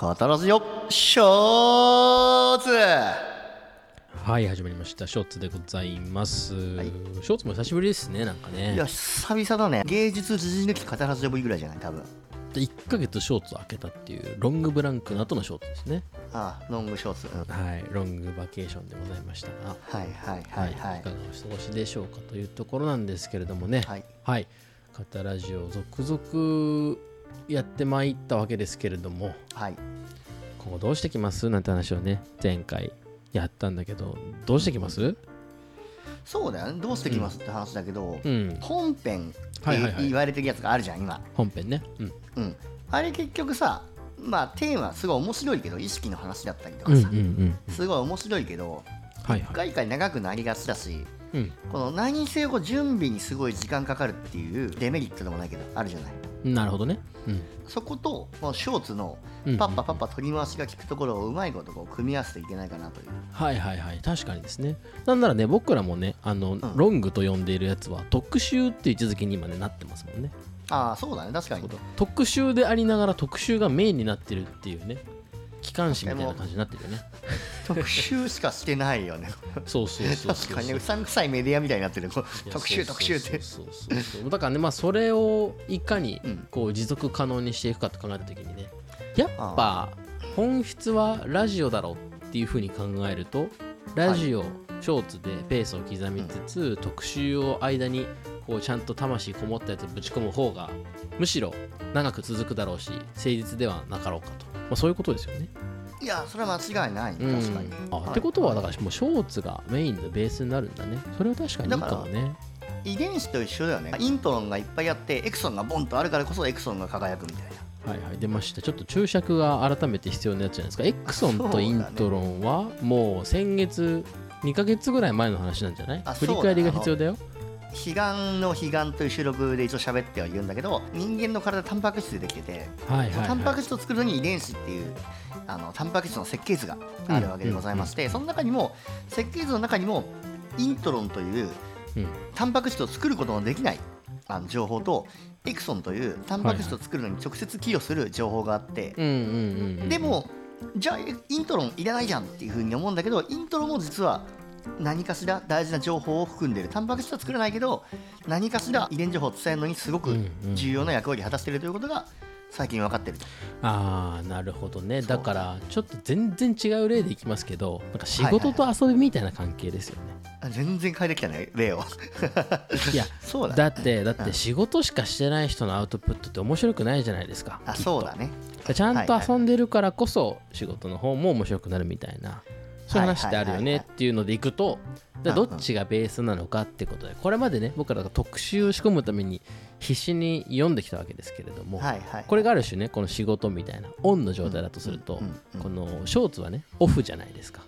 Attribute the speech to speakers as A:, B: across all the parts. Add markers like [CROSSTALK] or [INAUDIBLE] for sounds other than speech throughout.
A: カタラジオショーツ
B: はい始まりました。ショーツでございます、ショーツも久しぶりですねなんかね。
A: いや久々だね。芸術時事抜きカタラジオぶりぐらいじゃない？多分。
B: で1ヶ月ショーツを開けたっていうロングブランクの後のショーツですね。
A: ああロングショーツ、うん。
B: はいロングバケーションでございましたが。
A: はいはいはいはい。
B: いかがお過ごしでしょうかというところなんですけれどもね。
A: はい。
B: はい。カタラジオ続々やってまいったわけですけれども
A: はい。
B: 今後どうしてきます？なんて話をね前回やったんだけどどうしてきます？
A: そうだよね。どうしてきますって話だけど、
B: うん。
A: 本編って
B: はいはいはい。
A: 言われてるやつがあるじゃん今。
B: 本編ね。うん。
A: うん。あれ結局さまあテーマすごい面白いけど意識の話だったりとかさ、
B: うんうんうん
A: すごい面白いけど
B: はいはい。
A: 一回一回長くなりがちだし
B: うん。
A: この何せよこう準備にすごい時間かかるっていうデメリットでもないけどあるじゃない
B: なるほどね。うん。
A: そことショーツの
B: うん
A: パッパパッパ取り回しが効くところをうまいことこう組み合わせていけないかなという。
B: はいはいはい。確かにですね。なんならね僕らもねあの、
A: ん。
B: ロングと呼んでいるやつは特集っていう位置づけに今ねなってますもんね。
A: ああそうだね。確かに。
B: 特集でありながら特集がメインになってるっていうね機関誌みたいな感じになってるよね。
A: 特集しかしてないよね。
B: そうそうそう
A: 確かにねうさんくさいメディアみたいになってる特集特集って。
B: そうそうそうだからねまあそれをいかに
A: うん
B: こう持続可能にしていくかと考えた時にねやっぱ本質はラジオだろうっていうふうに考えるとラジオ、ショーツでペースを刻みつつ、特集を間にこうちゃんと魂こもったやつぶち込む方がむしろ長く続くだろうし誠実ではなかろうかと、まあ、そういうことですよね。
A: いやそれは間違いない
B: うん。
A: 確かに。
B: あってことはだからもうショーツがメインのベースになるんだね。それは確かにいいかもね。
A: 遺伝子と一緒だよね。イントロンがいっぱいあってエクソンがボンとあるからこそエクソンが輝くみたいな。
B: はいはい。出ました。ちょっと注釈が改めて必要なやつじゃないですか。エクソンとイントロンはもう先月2ヶ月ぐらい前の話なんじゃない？
A: あ
B: 振り返りが必要だよ
A: 彼岸の彼岸という収録で一応喋ってはいるんだけど人間の体タンパク質でできてて
B: はいはい、
A: タンパ
B: は
A: ク質を作るのに遺伝子っていうあのタンパク質の設計図があるわけでございまして、その中にも設計図の中にもイントロンという
B: い、うん。
A: タンパク質を作ることのできないあの情報とエクソンというタンパク質を作るのに直接寄与する情報があって、でもじゃあイントロンいらないじゃんっていうふうに思うんだけどイントロンも実は何かしら大事な情報を含んでる。タンパク質は作れないけど何かしら遺伝情報を伝えるのにすごく重要な役割を果たしているということが最近分かってると。
B: ああなるほどね。だからちょっと全然違う例でいきますけどなんか仕事と遊びみたいな関係ですよね、
A: あ全然変えてきたね例を。
B: い、や [LAUGHS]
A: そうだ
B: だってだって仕事しかしてない人のアウトプットって面白くないじゃないですか
A: あそうだね。
B: ちゃんと遊んでるからこそ仕事の方も面白くなるみたいなそういう話ってあるよねっていうのでいくとどっちがベースなのかってことでこれまでね僕らが特集を仕込むために必死に読んできたわけですけれども
A: はいはい
B: これがある種ねこの仕事みたいなオンの状態だとするとこのショーツはねオフじゃないですか。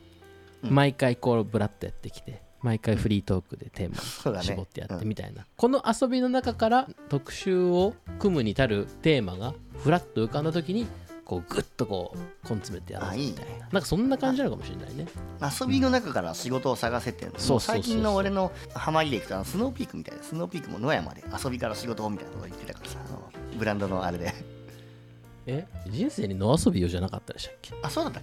A: うん。
B: 毎回こうブラッとやってきて毎回フリートークでテーマ絞ってやってみたいな、この遊びの中から特集を組むに至るテーマがフラッと浮かんだ時にこうグッとこう根詰めてやる
A: あいい
B: みたいな。
A: ね
B: なんかそんな感じなのかもしれないね。
A: 遊びの中から仕事を探せって
B: そう
A: 最近の俺のハマりでいくとスノーピークみたいなスノーピークも野山で遊びから仕事をみたいなこと言ってたからさブランドのあれで。[LAUGHS]
B: え人生に野遊びよじゃなかったでしたっけ？
A: あそうだったっ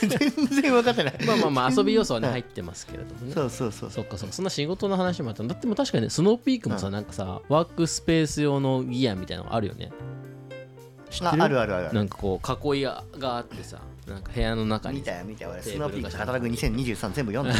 A: け？全然分かってない。[LAUGHS]
B: まあまあまあ遊び要素はね入ってますけれどもね。
A: そうそうそう。
B: そっかそっか。そんな仕事の話もあった。だってもう確かにねスノーピークもさ、なんかさワークスペース用のギアみたいなのがあるよね知って
A: あ
B: る
A: あるあるある。
B: なんかこう囲いがあってさなんか部屋の中に。
A: 見たよ見たよ。俺
B: テ
A: スノーピーク
B: ーブルが
A: カタログ2023全部読んだ。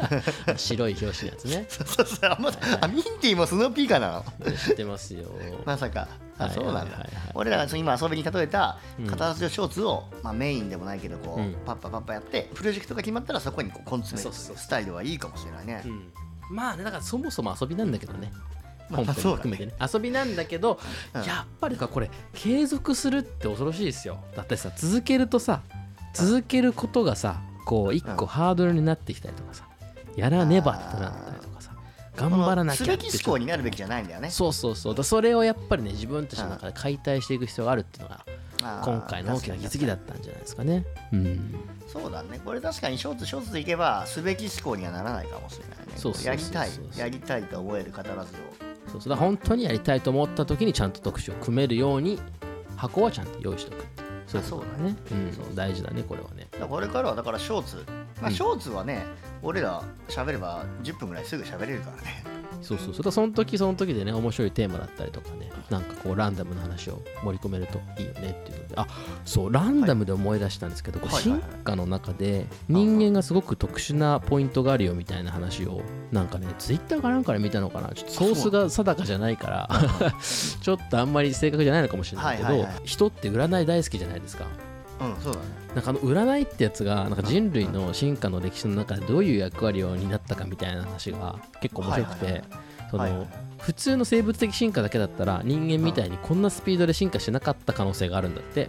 A: [LAUGHS]
B: 白い表紙のやつね。[LAUGHS]
A: そうそうそう。あまあミンティもスノーピーカーな？の
B: 知ってますよ。
A: まさか。あ
B: はい
A: そうなんだ。俺らが今遊びに例えた
B: うん
A: 片足ショーツを、まあ、メインでもないけどこう、
B: うん。
A: パッパパッパやってプロジェクトが決まったらそこにこう根詰める
B: そうそうそう
A: スタイルはいいかもしれないね、
B: うん。まあねだからそもそも遊びなんだけどね。
A: まあ
B: 本編も含めてね。遊びなんだけど、
A: うん。
B: やっぱりかこれ継続するって恐ろしいですよ。だってさ続けるとさ続けることがさこう一個ハードルになってきたりとかさやらねばってなったりとかさ頑張らなきゃ
A: すべ
B: って
A: き思考になるべきじゃないんだよね。
B: そうそうそう。だそれをやっぱりね自分たちの中で解体していく必要があるっていうのが今回の大きな気づきだったんじゃないですかね。うん。
A: そうだね。これ確かにショーツショーツでいけばすべき思考にはならないかもしれないね。
B: そう
A: やりたい。やりたいと思える方らずを
B: そうそう。だ本当にやりたいと思った時にちゃんと特集を組めるように箱はちゃんと用意しておく。そういうこと。だね。うん、大事だねこれはね。
A: これからはだからショーツ、まあ、
B: うん。
A: ショーツはね、俺ら喋れば10分ぐらいすぐ喋れるからね
B: そうそう。そうその時その時でね面白いテーマだったりとかねなんかこうランダムな話を盛り込めるといいよねっていうので。あそうランダムで思い出したんですけど、
A: はいはいはい。
B: 化の中で人間がすごく特殊なポイントがあるよみたいな話をなんかねツイッターかなんかで見たのかな？ちょっとソースが定かじゃないから [LAUGHS] ちょっとあんまり正確じゃないのかもしれないけど、
A: はいはいはい。
B: 人って占い大好きじゃないですか
A: うんそうだね。
B: なんかあの占いってやつがなんか人類の進化の歴史の中でどういう役割を担ったかみたいな話が結構面白くて、その、普通の生物的進化だけだったら人間みたいにこんなスピードで進化しなかった可能性があるんだって。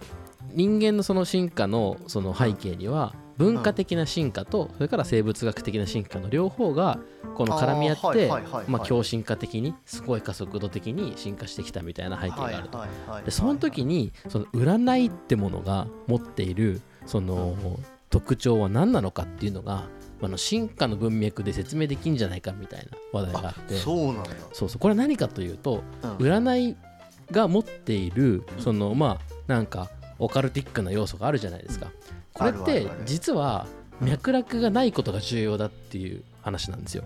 B: 人間のその進化のその背景には文化的な進化とそれから生物学的な進化の両方がこの絡み合ってまあ強進化的にすごい加速度的に進化してきたみたいな背景があると。でその時にその占いってものが持っているその特徴は何なのかっていうのがあの進化の文脈で説明できんじゃないかみたいな話題があって。
A: そうな
B: そうそう。これは何かというと
A: うん。
B: 占いが持っているそのまあなんかオカルティックな要素があるじゃないですかこれって実は脈絡がないことが重要だっていう話なんですよ。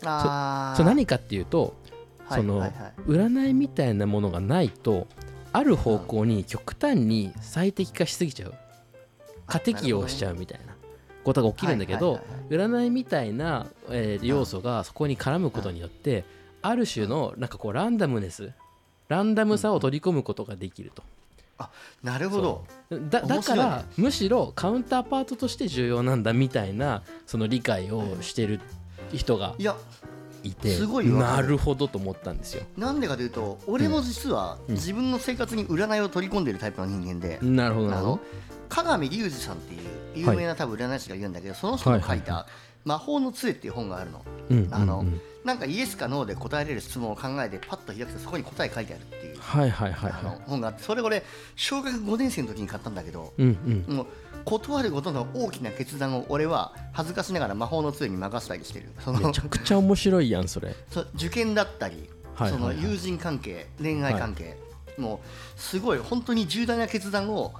B: そう何かっていうと
A: はい
B: その
A: はいはい。
B: 占いみたいなものがないとある方向に極端に最適化しすぎちゃう。過適用しちゃうみたいなことが起きるんだけど占いみたいな、えー要素がそこに絡むことによってある種のなんかこうランダムネスランダムさを取り込むことができると
A: なるほど。
B: だだからむしろカウンターパートとして重要なんだみたいなその理解をしてる人が
A: いや
B: いて
A: すごい
B: なるほどと思ったんですよ。
A: なんでかというと俺も実は
B: うん。
A: 自分の生活に占いを取り込んでるタイプの人間で、
B: なるほどな
A: あの
B: るほど
A: 鏡隆二さんっていう有名な多分占い師がいるんだけど、その人の書いた「魔法の杖」っていう本があるの。
B: うん
A: あの
B: うん。うん
A: なんかイエスかノーで答えれる質問を考えてパッと開くとそこに答え書いてあるっていう、
B: はいはいはい
A: あ
B: はい。
A: の本があってそれ俺小学5年生の時に買ったんだけど、
B: うん。うん
A: もう断ることの大きな決断を俺は恥ずかしながら魔法の杖に任せたりしてる。その
B: めちゃくちゃ面白いやんそれ。[LAUGHS]
A: そう受験だったり、
B: はいはいはい。
A: その友人関係恋愛関係、もうすごい本当に重大な決断を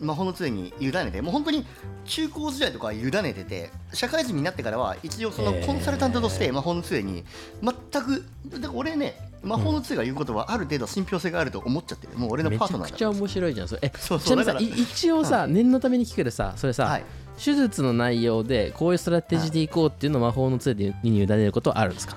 A: 魔法の杖に委ねてもう本当に中高時代とかは委ねてて社会人になってからは一応その
B: えー。
A: コンサルタントとして魔法の杖に全くだから俺ね魔法の杖が言うことはある程度信憑性があると思っちゃってる。もう俺の
B: めちゃ
A: パートナーだ
B: くちゃ面白いじゃんそれ。え
A: そう
B: ちなみにさ一応さ念のために聞くけどさそれさ、
A: はい。
B: 手術の内容でこういうストラテジーでいこうっていうのを魔法の杖でに委ねることはあるんですか？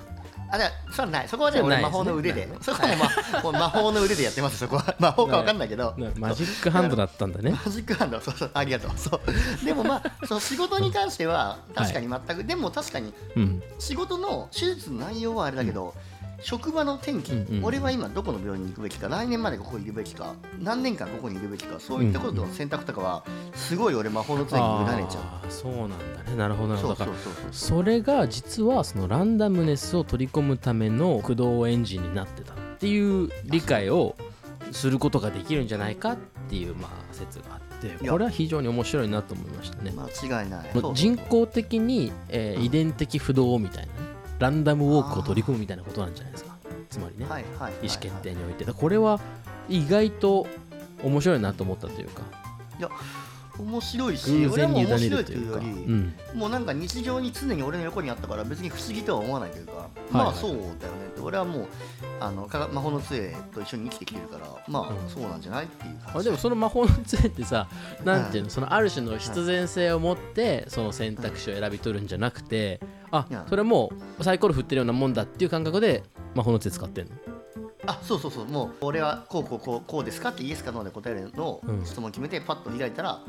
A: あだからそれはないそこはね俺魔法の腕で。そこはもう,、ま、もう魔法の腕でやってますそこは。魔法か分かんないけど。
B: なマジックハンドだったんだね。
A: マジックハンド、そうそう、ありがとう。そう。でもまあ、その仕事に関しては、確かに全く、でも確かに、
B: うん。
A: 仕事の手術の内容はあれだけど、職場の転機、
B: うん。うん
A: 俺は今どこの病院に行くべきか、来年までここにいるべきか、何年間ここにいるべきか、そういったことの選択とかは、すごい俺魔法の杖に委ねちゃう。
B: あーそうなんだね。なるほどなるほど。だから
A: そ
B: れが実はそのランダムネスを取り込むための駆動エンジンになってたっていう理解をすることができるんじゃないかっていうまあ説があって
A: や。
B: これは非常に面白いなと思いましたね。
A: 間違いない。
B: 人工的に、えー遺伝的不動みたいなねランダムウォークを取り込むみたいなことなんじゃないですか。つまりね、意思決定において。これは意外と面白いなと思ったというか。
A: いや、面白いし、
B: 偶然に委ねるというか、
A: もうなんか日常に常に俺の横にあったから別に不思議とは思わないというか、
B: はい。
A: まあそうだよねって俺はもうあのか魔法の杖と一緒に生きてきてるからまあ、
B: うん。
A: そうなんじゃないっていう
B: あでもその魔法の杖ってさ [LAUGHS] なんていうのそのある種の必然性を持ってその選択肢を選び取るんじゃなくてあ
A: いや。
B: それもうサイコロ振ってるようなもんだっていう感覚で魔法の杖使ってんの？
A: あそうそうそう。もう俺はこうこうこうこうですかってイエスかノーで答えるのを
B: うん。
A: 質問決めてパッと開いたら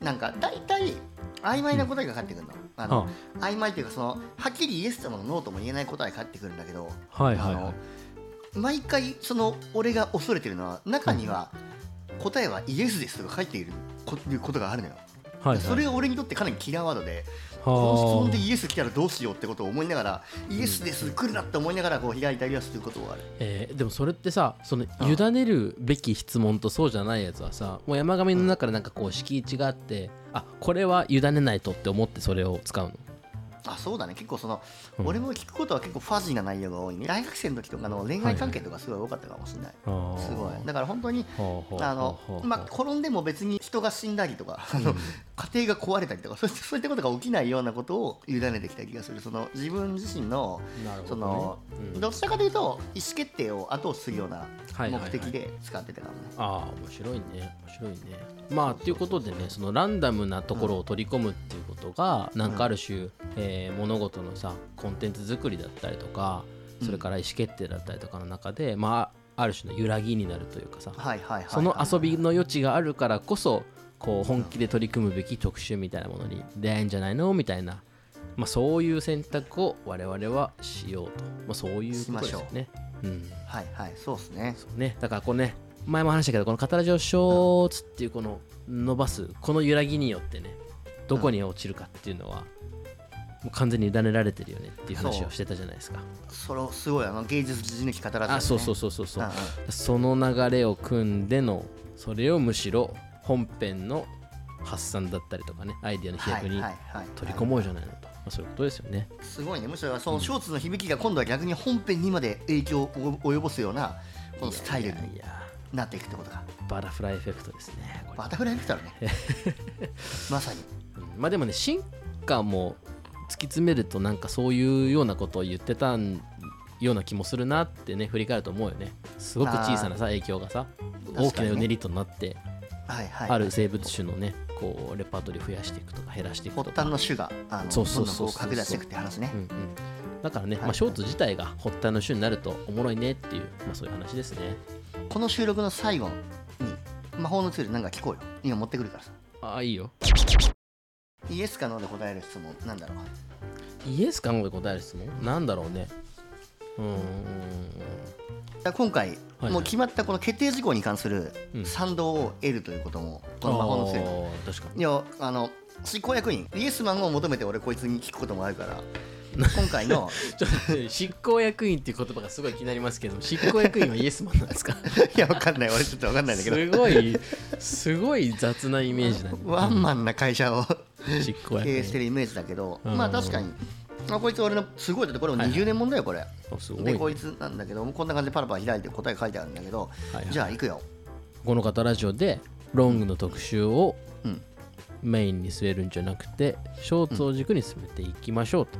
A: なんか大体曖昧な答えが返ってくるの,、あの曖昧っていうかそのはっきりイエスともノーとも言えない答えが返ってくるんだけど、
B: はいはいは
A: あの毎回その俺が恐れてるのは中には答えはイエスですとか書いているこいうことがあるのよ、
B: いはい。
A: それが俺にとってかなりキラーワードで
B: はあ
A: この質問でイエス来たらどうしようってことを思いながらイエスです来るなって思いながらこう開いたりはすることがある
B: えーでもそれってさその委ねるべき質問とそうじゃないやつはさもう山上の中でなんかこう敷地があってあこれは委ねないとって思ってそれを使うの
A: あそうだね。結構その、
B: うん。
A: 俺も聞くことは結構ファジーな内容が多いね。大学生の時とかの恋愛関係とかすごい多かったかもしれない、すごい。だから本当にあのまあ、転んでも別に人が死んだりとか、[LAUGHS] あの家庭が壊れたりとかそういったそういったことが起きないようなことを委ねてきた気がする。その自分自身の
B: どね。
A: の、
B: うん。
A: どちらかというと意思決定を後押しするような
B: はいはいはい。
A: 目的で使ってたかもね、
B: ああ面白いね。面白いね。まあっていうことでねそのランダムなところを取り込むっていうことが、なんかある種、えー物事のさコンテンツ作りだったりとかそれから意思決定だったりとかの中で、まあある種の揺らぎになるというかさ、その遊びの余地があるからこそこう本気で取り組むべき特集みたいなものに出会えんじゃないのみたいな、まあ、そういう選択を我々はしようと、まあ、そういうことですよね。う。ん。
A: はいはい。そうですね。
B: そうね、だからこうね前も話したけどこのカタラジオショーツっていうこの伸ばすこの揺らぎによってねどこに落ちるかっていうのは、もう完全に委ねられてるよねっていう話をしてたじゃないですか。
A: それをすごいあの芸術自抜き方らしい、ね、
B: あそうそうそうそうそう、
A: うんうん。
B: その流れを組んでのそれをむしろ本編の発散だったりとかねアイデアの飛躍に取り込もうじゃないのと、まあ、そういうことですよね。
A: すごいね。むしろそのショーツの響きが今度は逆に本編にまで影響を及ぼすようなこのスタイルになっていくってことか。
B: バタフライエフェクトですね
A: バタフライエフェクトあるね。[LAUGHS] まさに。
B: うん。まあでもね進化も突き詰めるとなんかそういうようなことを言ってたんような気もするなってね振り返ると思うよね。すごく小さなさ影響がさ大きなうねりとなって
A: はいはい
B: ある生物種のねこうレパートリー増やしていくとか減らしていくとか。
A: 発端の種があの
B: そうそうそうそう
A: 拡大していくって話ね。
B: うんうん。だからね、
A: はい。
B: まあ、ショーツ自体が発端の種になるとおもろいねっていう、まあ、そういう話ですね。
A: この収録の最後に魔法のツールなんか聞こうよ。今持ってくるからさ。
B: ああいいよ
A: イエスかノーで答える質問なんだろう？
B: イエスかノーで答える質問？なんだろうね。うーん
A: 今回、
B: はい
A: もう決まったこの決定事項に関する
B: うん。
A: 賛同を得るということも、この魔法のツール
B: あー確かに。
A: いやあの執行役員。イエスマンを求めて俺こいつに聞くこともあるから [LAUGHS] 今回の
B: 執行役員っていう言葉がすごい気になりますけど執行役員はイエスマンなんですか？[LAUGHS]
A: いやわかんない。俺ちょっとわかんないんだけど。
B: すごいすごい雑なイメージな
A: ワンマンな会社を [LAUGHS]
B: 執行役
A: 経営して
B: 員
A: るイメージだけど、
B: うん。
A: まあ確かに、まあ、こいつ俺のすごいだってこれも20年もんだよこれ、でこいつなんだけどこんな感じでパラパラ開いて答え書いてあるんだけど、じゃあ行くよ。
B: この方ラジオでロングの特集を
A: うん。
B: メインに据えるんじゃなくてショーツを軸に進めていきましょうと、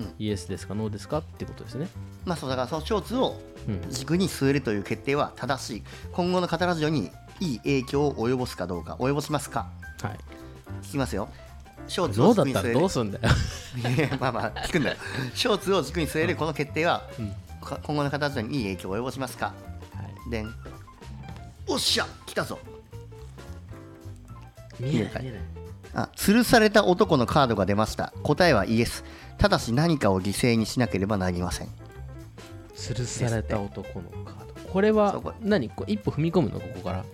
A: うん。
B: イエスですかノーですかってことですね。
A: まあそうだからそのショーツを
B: うん。
A: 軸に据えるという決定は正しい。今後のカタラジオにいい影響を及ぼすかどうか及ぼしますか？
B: はい。
A: 聞きますよショーツ
B: ど
A: を軸に据える。
B: すんだよ。
A: まあまあ聞くんだ。よショーツを軸に据えるこの決定は、
B: うん。
A: か今後のカタラジオにいい影響を及ぼしますか。
B: はい。
A: でん。おっしゃ来たぞ。
B: 見えない見えない。
A: あ吊るされた男のカードが出ました。答えはイエス。ただし何かを犠牲にしなければなりません。
B: 吊るされた男のカード。これは何？こう一歩踏み込むの？ここから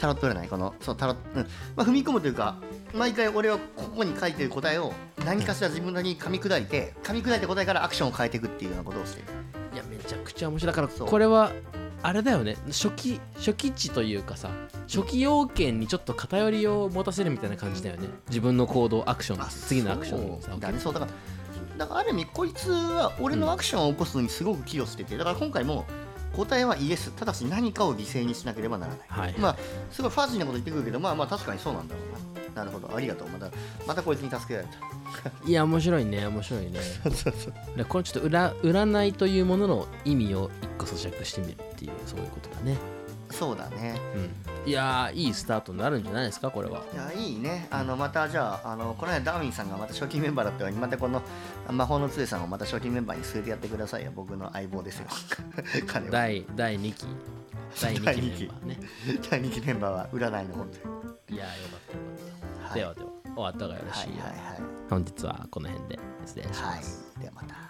A: タロット占いこのそうタロット、うん。まあ、踏み込むというか毎回俺はここに書いてる答えを何かしら自分なりに噛み砕いて噛み砕いた答えからアクションを変えていくっていうようなことをしている。
B: いやめちゃくちゃ面白い。だからこれはあれだよね。初期初期値というかさ初期要件にちょっと偏りを持たせるみたいな感じだよね。自分の行動アクション次のアクションをさ
A: だねそう。だからだからある意味こいつは俺のアクションを起こすのにすごく寄与しててだから今回も答えはイエスただし何かを犠牲にしなければならない。
B: はい。
A: まあすごいファジーなこと言ってくるけどまあまあ確かにそうなんだろうな。なるほど。ありがとう。またまたこいつに助けられた。[LAUGHS]
B: いや面白いね。面白いね。でこのちょっと裏占いというものの意味を一個咀嚼してみるっていうそういうことだね
A: そうだね。
B: うん。いやーいいスタートになるんじゃないですかこれは。い
A: やいいね。あのまたじゃああのこの間ダーウィンさんがまた初期メンバーだったようにまたこの魔法の杖さんをまた初期メンバーに据えてやってくださいよ。僕の相棒ですよ。[LAUGHS]
B: 第第2期。第2期メンバーね。
A: 第2期メンバーは占いの方で。
B: いやーよかったよかった、
A: はい。
B: ではではお後がよろしいよ。
A: はいはいはい。
B: 本日はこの辺で失礼します、
A: はい。ではまた